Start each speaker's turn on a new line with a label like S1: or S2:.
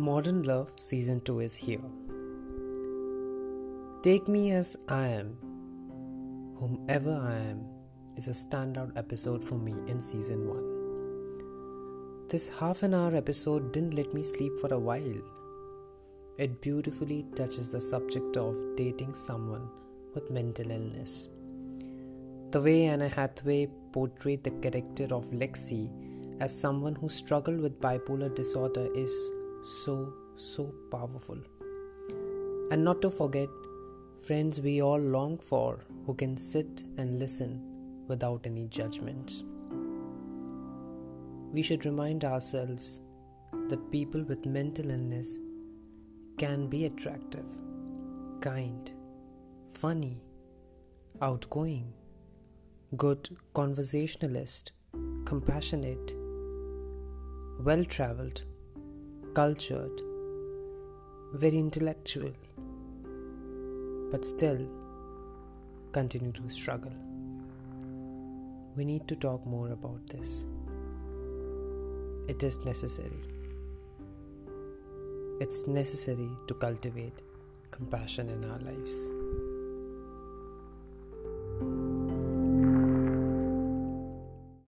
S1: Modern Love Season 2 is here. Take Me As I Am, Whomever I Am, is a standout episode for me in Season 1. This half an hour episode didn't let me sleep for a while. It beautifully touches the subject of dating someone with mental illness. The way Anna Hathaway portrayed the character of Lexi as someone who struggled with bipolar disorder is so, so powerful. And not to forget, friends we all long for who can sit and listen without any judgments. We should remind ourselves that people with mental illness can be attractive, kind, funny, outgoing, good conversationalist, compassionate, well traveled cultured, very intellectual, but still continue to struggle. We need to talk more about this. It is necessary. It's necessary to cultivate compassion in our lives.